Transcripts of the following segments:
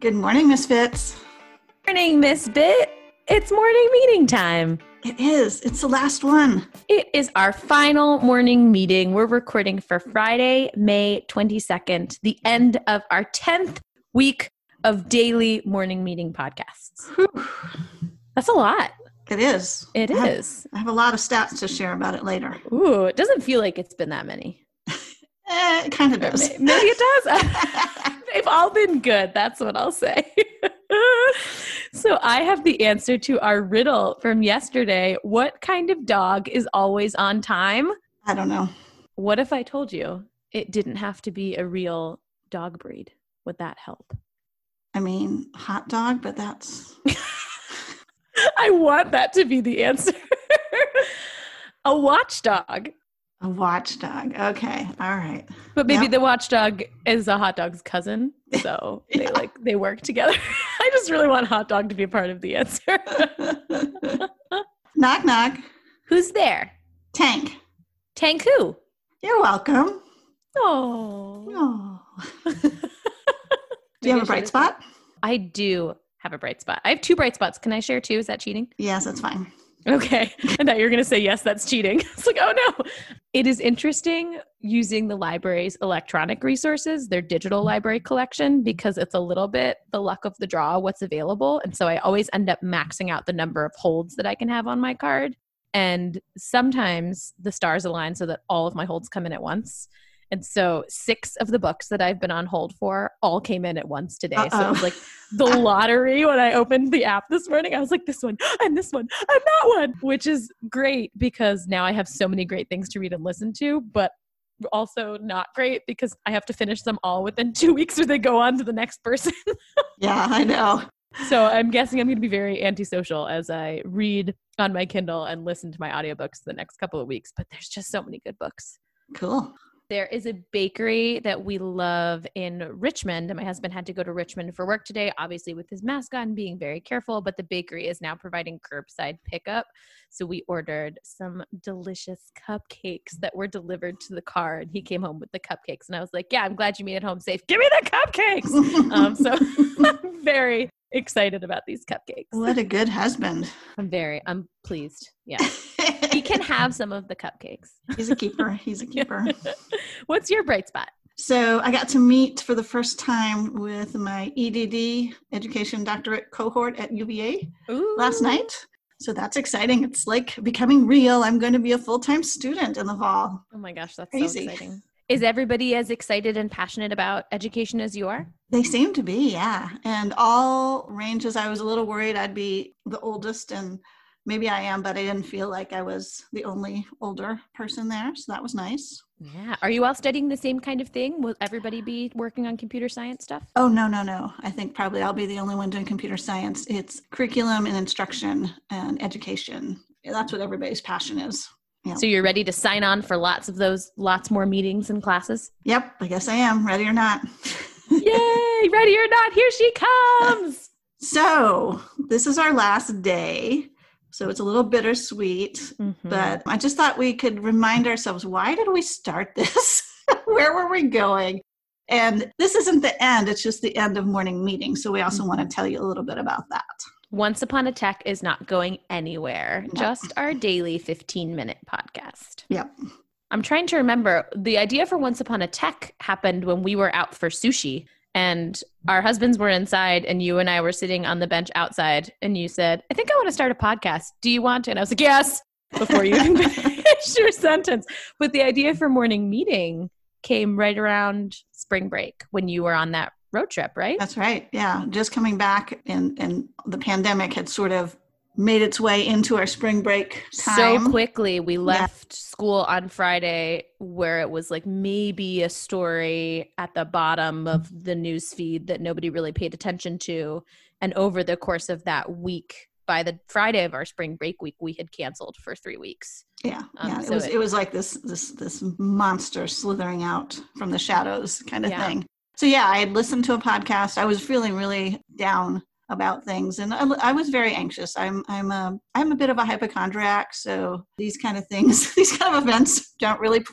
Good morning, Misfits. Morning, Miss Bit. It's morning meeting time. It is. It's the last one. It is our final morning meeting. We're recording for Friday, May 22nd, the end of our 10th week of daily morning meeting podcasts. Whew. That's a lot. It is. It I have- I have a lot of stats to share about it later. Ooh, it doesn't feel like it's been that many. Eh, it kind of does. may- Maybe it does. They've all been good. That's what I'll say. so I have the answer to our riddle from yesterday. What kind of dog is always on time? I don't know. What if I told you it didn't have to be a real dog breed? Would that help? I mean, hot dog, but that's I want that to be the answer. a watchdog. A watchdog. Okay. All right. But maybe Yep. the watchdog is a hot dog's cousin. So they like they work together. I just really want hot dog to be a part of the answer. knock, knock. Who's there? Tank. Tank who? You're welcome. Oh. Oh. Do you have a bright spot? I do have a bright spot. I have two bright spots. Can I share two? Is that cheating? Yes, that's fine. Okay. I thought you were going to say, yes, that's cheating. It's like, oh no. It is interesting using the library's electronic resources, their digital library collection, because it's a little bit the luck of the draw, what's available. And so I always end up maxing out the number of holds that I can have on my card. And sometimes the stars align so that all of my holds come in at once. And so six of the books that I've been on hold for all came in at once today. So it was like the lottery when I opened the app this morning. I was like, this one and this one and that one, which is great because now I have so many great things to read and listen to, but also not great because I have to finish them all within two weeks or they go on to the next person. Yeah, I know. so I'm guessing I'm going to be very antisocial as I read on my Kindle and listen to my audiobooks the next couple of weeks. But there's just so many good books. Cool. There is a bakery that we love in Richmond, and my husband had to go to Richmond for work today, obviously with his mask on, being very careful. But the bakery is now providing curbside pickup. So we ordered some delicious cupcakes that were delivered to the car, and he came home with the cupcakes. And I was like, Yeah, I'm glad you made it home safe. Give me the cupcakes. um, so very excited about these cupcakes. what a good husband. I'm very, I'm pleased. Yeah. He can have some of the cupcakes. He's a keeper. He's a keeper. What's your bright spot? So I got to meet for the first time with my EDD education doctorate cohort at UVA last night. So that's exciting. It's like becoming real. I'm going to be a full time student in the fall. Oh my gosh, that's Crazy. so exciting. Is everybody as excited and passionate about education as you are? They seem to be, yeah. And all ranges. I was a little worried I'd be the oldest, and maybe I am, but I didn't feel like I was the only older person there. So that was nice. Yeah. Are you all studying the same kind of thing? Will everybody be working on computer science stuff? Oh, no, no, no. I think probably I'll be the only one doing computer science. It's curriculum and instruction and education. That's what everybody's passion is. Yeah. So you're ready to sign on for lots of those, lots more meetings and classes? Yep, I guess I am, ready or not. Yay! Ready or not, here she comes. so, this is our last day. So, it's a little bittersweet, Mhm. but I just thought we could remind ourselves why did we start this? Where were we going? And this isn't the end, it's just the end of morning meeting. So, we also want to tell you a little bit about that. Once Upon a Tech is not going anywhere, No. just our daily 15 minute podcast. Yep. I'm trying to remember the idea for Once Upon a Tech happened when we were out for sushi and our husbands were inside and you and I were sitting on the bench outside and you said, I think I want to start a podcast. Do you want to? And I was like, yes, before you even finished your sentence. But the idea for morning meeting came right around spring break when you were on that road trip, right? That's right. Yeah. Just coming back and, and the pandemic had sort of made its way into our spring break time. So quickly, we left school on Friday where it was like maybe a story at the bottom of the news feed that nobody really paid attention to. And over the course of that week, by the Friday of our spring break week, we had canceled for three weeks. Yeah, Um, yeah. It was it- it, was like this this this monster slithering out from the shadows kind of Yeah. thing. So yeah, I had listened to a podcast. I was feeling really down about things, and I, I was very anxious. I'm I'm a I'm a bit of a hypochondriac, so these kind of things, these kind of events, don't really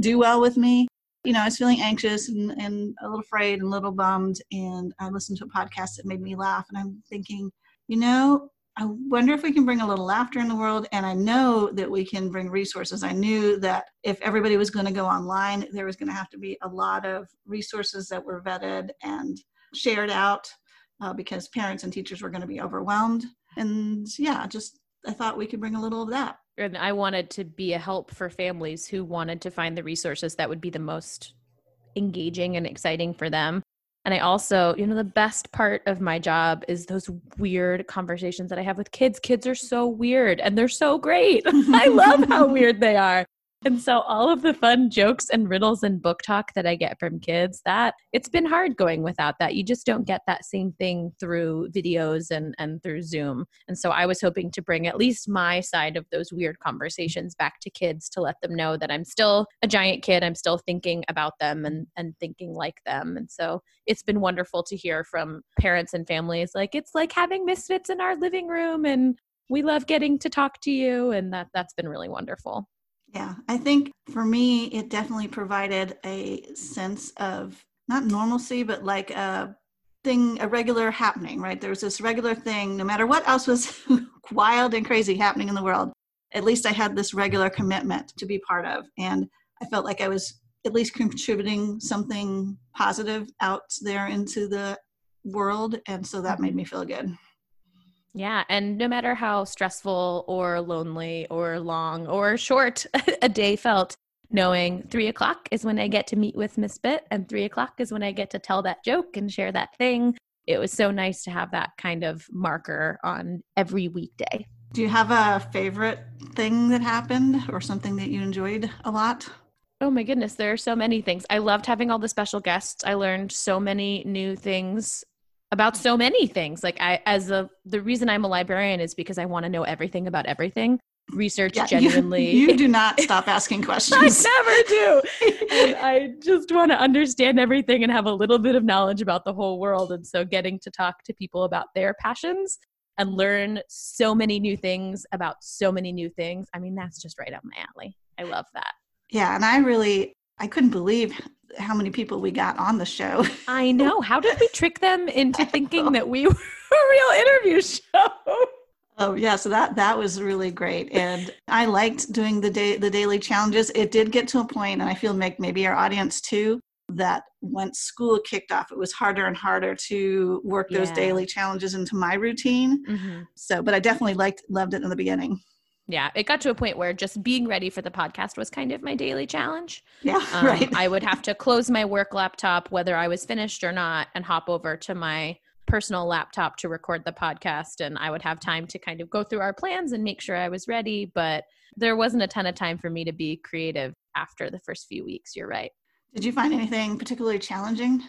do well with me. you know, I was feeling anxious and, and a little afraid and a little bummed. And I listened to a podcast that made me laugh. And I'm thinking, you know, I wonder if we can bring a little laughter in the world. And I know that we can bring resources. I knew that if everybody was going to go online, there was going to have to be a lot of resources that were vetted and shared out uh, because parents and teachers were going to be overwhelmed. And yeah, just I thought we could bring a little of that and I wanted to be a help for families who wanted to find the resources that would be the most engaging and exciting for them. And I also, you know, the best part of my job is those weird conversations that I have with kids. Kids are so weird and they're so great. I love how weird they are. And so all of the fun jokes and riddles and book talk that I get from kids, that it's been hard going without that. You just don't get that same thing through videos and and through Zoom. And so I was hoping to bring at least my side of those weird conversations back to kids to let them know that I'm still a giant kid. I'm still thinking about them and and thinking like them. And so it's been wonderful to hear from parents and families like it's like having misfits in our living room and we love getting to talk to you and that that's been really wonderful. Yeah, I think for me, it definitely provided a sense of not normalcy, but like a thing, a regular happening, right? There was this regular thing, no matter what else was wild and crazy happening in the world, at least I had this regular commitment to be part of. And I felt like I was at least contributing something positive out there into the world. And so that made mm-hmm. me feel good. Yeah. And no matter how stressful or lonely or long or short a day felt, knowing three o'clock is when I get to meet with Miss Bit and three o'clock is when I get to tell that joke and share that thing. It was so nice to have that kind of marker on every weekday. Do you have a favorite thing that happened or something that you enjoyed a lot? Oh my goodness, there are so many things. I loved having all the special guests. I learned so many new things about so many things. Like I as a the reason I'm a librarian is because I want to know everything about everything. Research yeah, genuinely. You, you, do not stop asking questions. I never do. and I just want to understand everything and have a little bit of knowledge about the whole world. And so getting to talk to people about their passions and learn so many new things about so many new things. I mean, that's just right up my alley. I love that. Yeah, and I really I couldn't believe how many people we got on the show. I know. How did we trick them into thinking that we were a real interview show? Oh yeah, so that that was really great, and I liked doing the day the daily challenges. It did get to a point, and I feel like maybe our audience too, that once school kicked off, it was harder and harder to work those yeah. daily challenges into my routine. Mm-hmm. So, but I definitely liked loved it in the beginning yeah, it got to a point where just being ready for the podcast was kind of my daily challenge. Yeah, um, right. I would have to close my work laptop, whether I was finished or not, and hop over to my personal laptop to record the podcast. And I would have time to kind of go through our plans and make sure I was ready. But there wasn't a ton of time for me to be creative after the first few weeks. You're right. Did you find anything particularly challenging?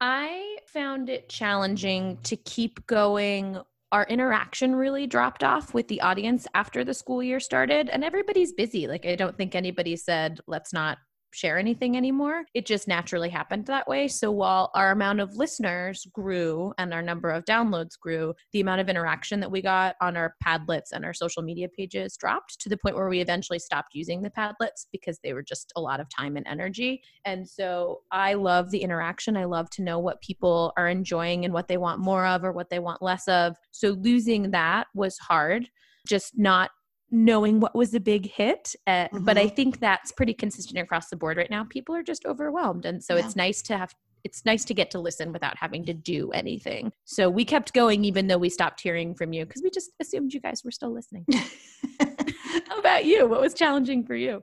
I found it challenging to keep going our interaction really dropped off with the audience after the school year started and everybody's busy. Like i don't think anybody said let's not share anything anymore. It just naturally happened that way. So while our amount of listeners grew and our number of downloads grew, the amount of interaction that we got on our Padlets and our social media pages dropped to the point where we eventually stopped using the Padlets because they were just a lot of time and energy. And so I love the interaction. I love to know what people are enjoying and what they want more of or what they want less of. So losing that was hard just not knowing what was a big hit. Uh, mm-hmm. But I mm-hmm. think that's pretty consistent across the board right now. People are just overwhelmed. And so yeah. it's nice to have it's nice to get to listen without having to do anything. So we kept going even though we stopped hearing from you because we just assumed you guys were still listening. How about you? What was challenging for you?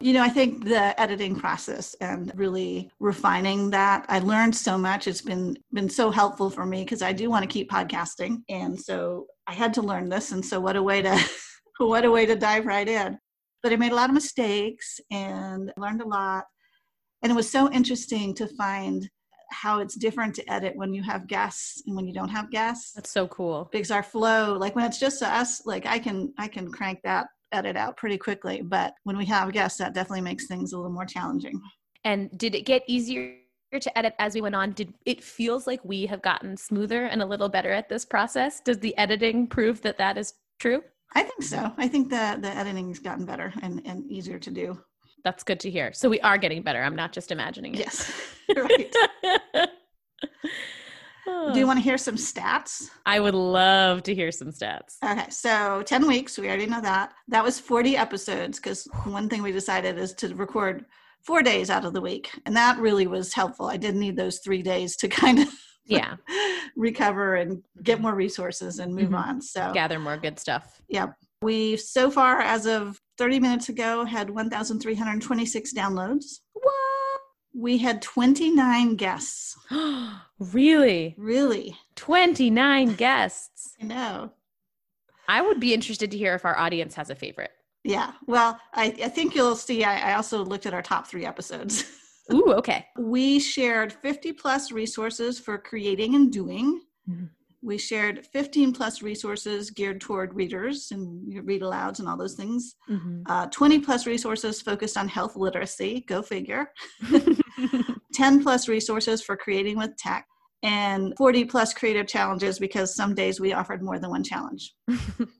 You know, I think the editing process and really refining that. I learned so much. It's been been so helpful for me because I do want to keep podcasting. And so I had to learn this. And so what a way to what a way to dive right in. But I made a lot of mistakes and learned a lot. And it was so interesting to find how it's different to edit when you have guests and when you don't have guests. That's so cool. Because our flow, like when it's just us, like I can I can crank that edit out pretty quickly. But when we have guests, that definitely makes things a little more challenging. And did it get easier to edit as we went on? Did it feels like we have gotten smoother and a little better at this process? Does the editing prove that that is true? I think so. I think the the editing's gotten better and, and easier to do. That's good to hear. So we are getting better. I'm not just imagining it. Yes. right. Oh. Do you want to hear some stats? I would love to hear some stats. Okay, so 10 weeks, we already know that. That was 40 episodes because one thing we decided is to record four days out of the week. And that really was helpful. I did need those three days to kind of yeah recover and get more resources and move mm-hmm. on. So gather more good stuff. Yep. We so far, as of 30 minutes ago, had 1,326 downloads. What? We had 29 guests. really? Really? 29 guests. I know. I would be interested to hear if our audience has a favorite. Yeah. Well, I, I think you'll see. I, I also looked at our top three episodes. Ooh, okay. we shared 50 plus resources for creating and doing. Mm-hmm. We shared 15 plus resources geared toward readers and read alouds and all those things. Mm-hmm. Uh, 20 plus resources focused on health literacy, go figure. 10 plus resources for creating with tech and 40 plus creative challenges because some days we offered more than one challenge.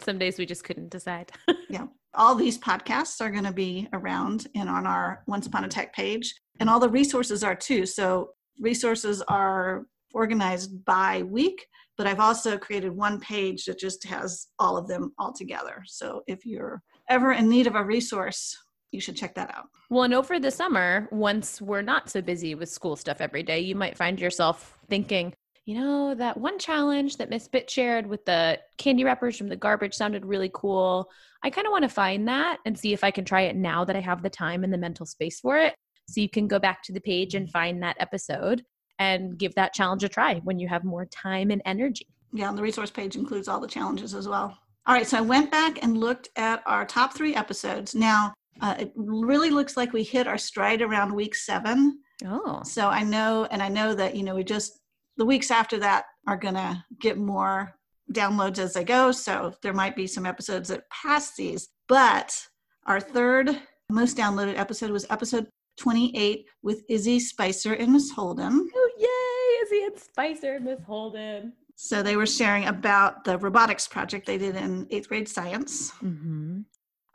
some days we just couldn't decide. yeah. All these podcasts are going to be around and on our Once Upon a Tech page, and all the resources are too. So, resources are organized by week, but I've also created one page that just has all of them all together. So, if you're ever in need of a resource, you should check that out. Well, and over the summer, once we're not so busy with school stuff every day, you might find yourself thinking, you know, that one challenge that Miss Bit shared with the candy wrappers from the garbage sounded really cool. I kind of want to find that and see if I can try it now that I have the time and the mental space for it. So you can go back to the page and find that episode and give that challenge a try when you have more time and energy. Yeah, and the resource page includes all the challenges as well. All right, so I went back and looked at our top three episodes. Now, uh, it really looks like we hit our stride around week seven. Oh. So I know, and I know that, you know, we just, the weeks after that are going to get more downloads as they go. So there might be some episodes that pass these. But our third most downloaded episode was episode 28 with Izzy Spicer and Miss Holden. Oh, yay! Izzy and Spicer and Miss Holden. So they were sharing about the robotics project they did in eighth grade science. Mm-hmm.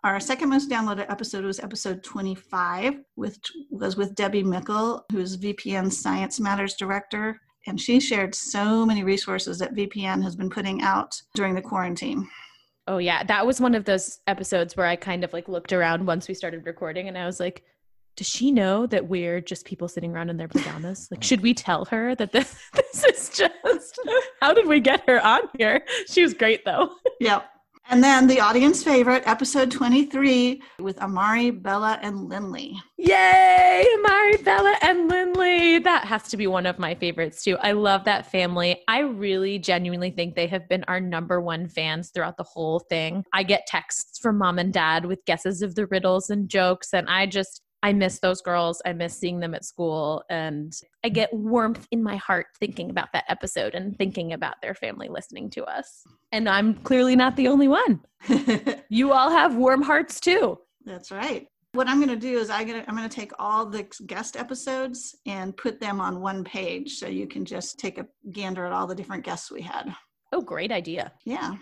Our second most downloaded episode was episode 25, which was with Debbie Mickle, who's VPM Science Matters Director. And she shared so many resources that VPM has been putting out during the quarantine. Oh, yeah. That was one of those episodes where I kind of like looked around once we started recording and I was like, does she know that we're just people sitting around in their pajamas? Like, should we tell her that this this is just how did we get her on here? She was great though. Yep. And then the audience favorite, episode 23 with Amari, Bella, and Lindley. Yay! Amari, Bella, and Lindley. That has to be one of my favorites too. I love that family. I really genuinely think they have been our number one fans throughout the whole thing. I get texts from mom and dad with guesses of the riddles and jokes, and I just, I miss those girls. I miss seeing them at school. And I get warmth in my heart thinking about that episode and thinking about their family listening to us. And I'm clearly not the only one. you all have warm hearts too. That's right. What I'm going to do is I'm going to, I'm going to take all the guest episodes and put them on one page so you can just take a gander at all the different guests we had. Oh, great idea. Yeah.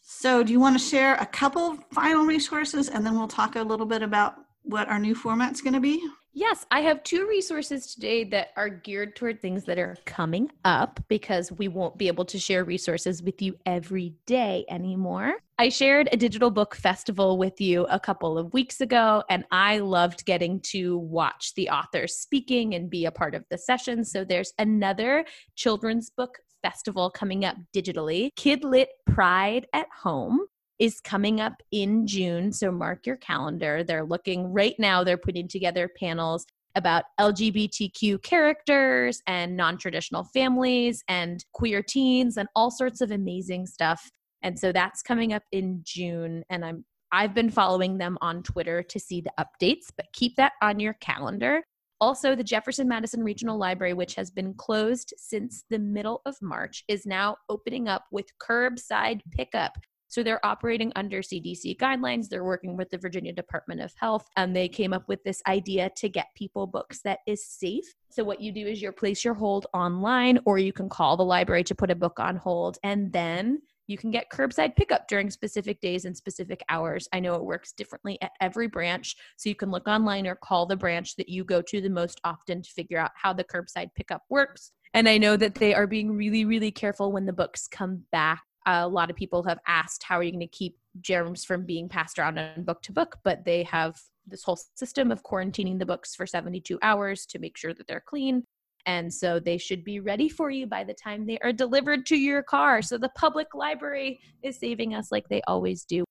So, do you want to share a couple final resources and then we'll talk a little bit about what our new format's going to be? Yes, I have two resources today that are geared toward things that are coming up because we won't be able to share resources with you every day anymore. I shared a digital book festival with you a couple of weeks ago, and I loved getting to watch the authors speaking and be a part of the session. So there's another children's book festival coming up digitally Kidlit Pride at Home is coming up in June. So mark your calendar. They're looking right now, they're putting together panels about LGBTQ characters and non traditional families and queer teens and all sorts of amazing stuff. And so that's coming up in June. And I'm I've been following them on Twitter to see the updates, but keep that on your calendar. Also, the Jefferson Madison Regional Library, which has been closed since the middle of March, is now opening up with curbside pickup. So they're operating under CDC guidelines. They're working with the Virginia Department of Health, and they came up with this idea to get people books that is safe. So what you do is you place your hold online, or you can call the library to put a book on hold, and then You can get curbside pickup during specific days and specific hours. I know it works differently at every branch, so you can look online or call the branch that you go to the most often to figure out how the curbside pickup works. And I know that they are being really, really careful when the books come back. A lot of people have asked, how are you going to keep germs from being passed around on book to book? But they have this whole system of quarantining the books for 72 hours to make sure that they're clean. And so they should be ready for you by the time they are delivered to your car. So the public library is saving us like they always do.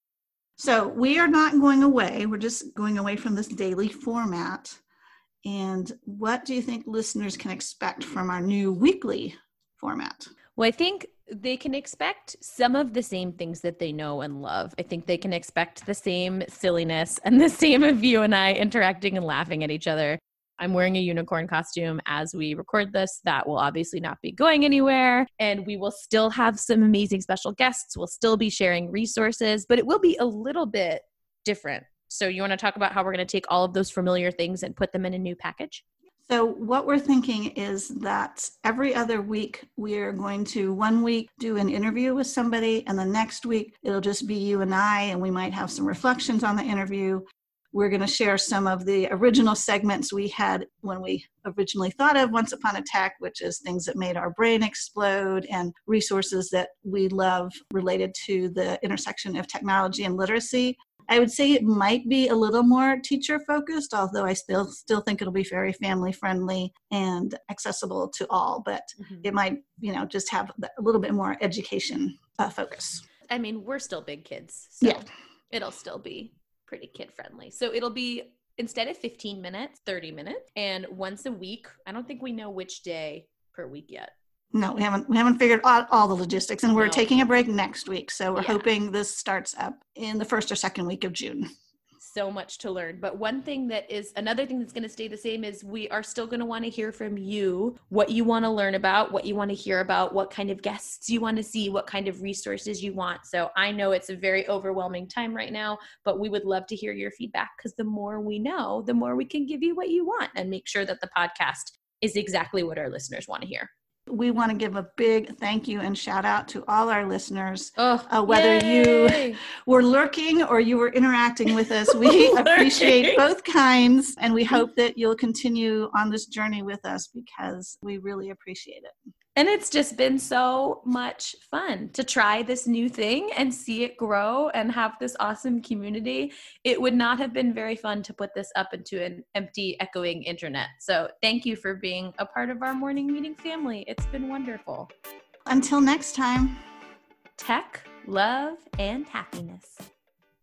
So we are not going away. We're just going away from this daily format. And what do you think listeners can expect from our new weekly format? Well, I think they can expect some of the same things that they know and love. I think they can expect the same silliness and the same of you and I interacting and laughing at each other. I'm wearing a unicorn costume as we record this. That will obviously not be going anywhere. And we will still have some amazing special guests. We'll still be sharing resources, but it will be a little bit different. So, you want to talk about how we're going to take all of those familiar things and put them in a new package? So, what we're thinking is that every other week we are going to one week do an interview with somebody, and the next week it'll just be you and I, and we might have some reflections on the interview. We're going to share some of the original segments we had when we originally thought of Once Upon a Tech, which is things that made our brain explode and resources that we love related to the intersection of technology and literacy. I would say it might be a little more teacher focused, although I still still think it'll be very family friendly and accessible to all. But mm-hmm. it might, you know, just have a little bit more education uh, focus. I mean, we're still big kids, so yeah. it'll still be pretty kid friendly. So it'll be instead of 15 minutes, 30 minutes, and once a week. I don't think we know which day per week yet. No, we haven't. We haven't figured out all the logistics, and we're no. taking a break next week. So we're yeah. hoping this starts up in the first or second week of June. So much to learn. But one thing that is another thing that's going to stay the same is we are still going to want to hear from you what you want to learn about, what you want to hear about, what kind of guests you want to see, what kind of resources you want. So I know it's a very overwhelming time right now, but we would love to hear your feedback because the more we know, the more we can give you what you want and make sure that the podcast is exactly what our listeners want to hear we want to give a big thank you and shout out to all our listeners. Oh, uh, whether yay. you were lurking or you were interacting with us, we appreciate both kinds and we hope that you'll continue on this journey with us because we really appreciate it. And it's just been so much fun to try this new thing and see it grow and have this awesome community. It would not have been very fun to put this up into an empty, echoing internet. So, thank you for being a part of our morning meeting family. It's been wonderful. Until next time, tech, love, and happiness.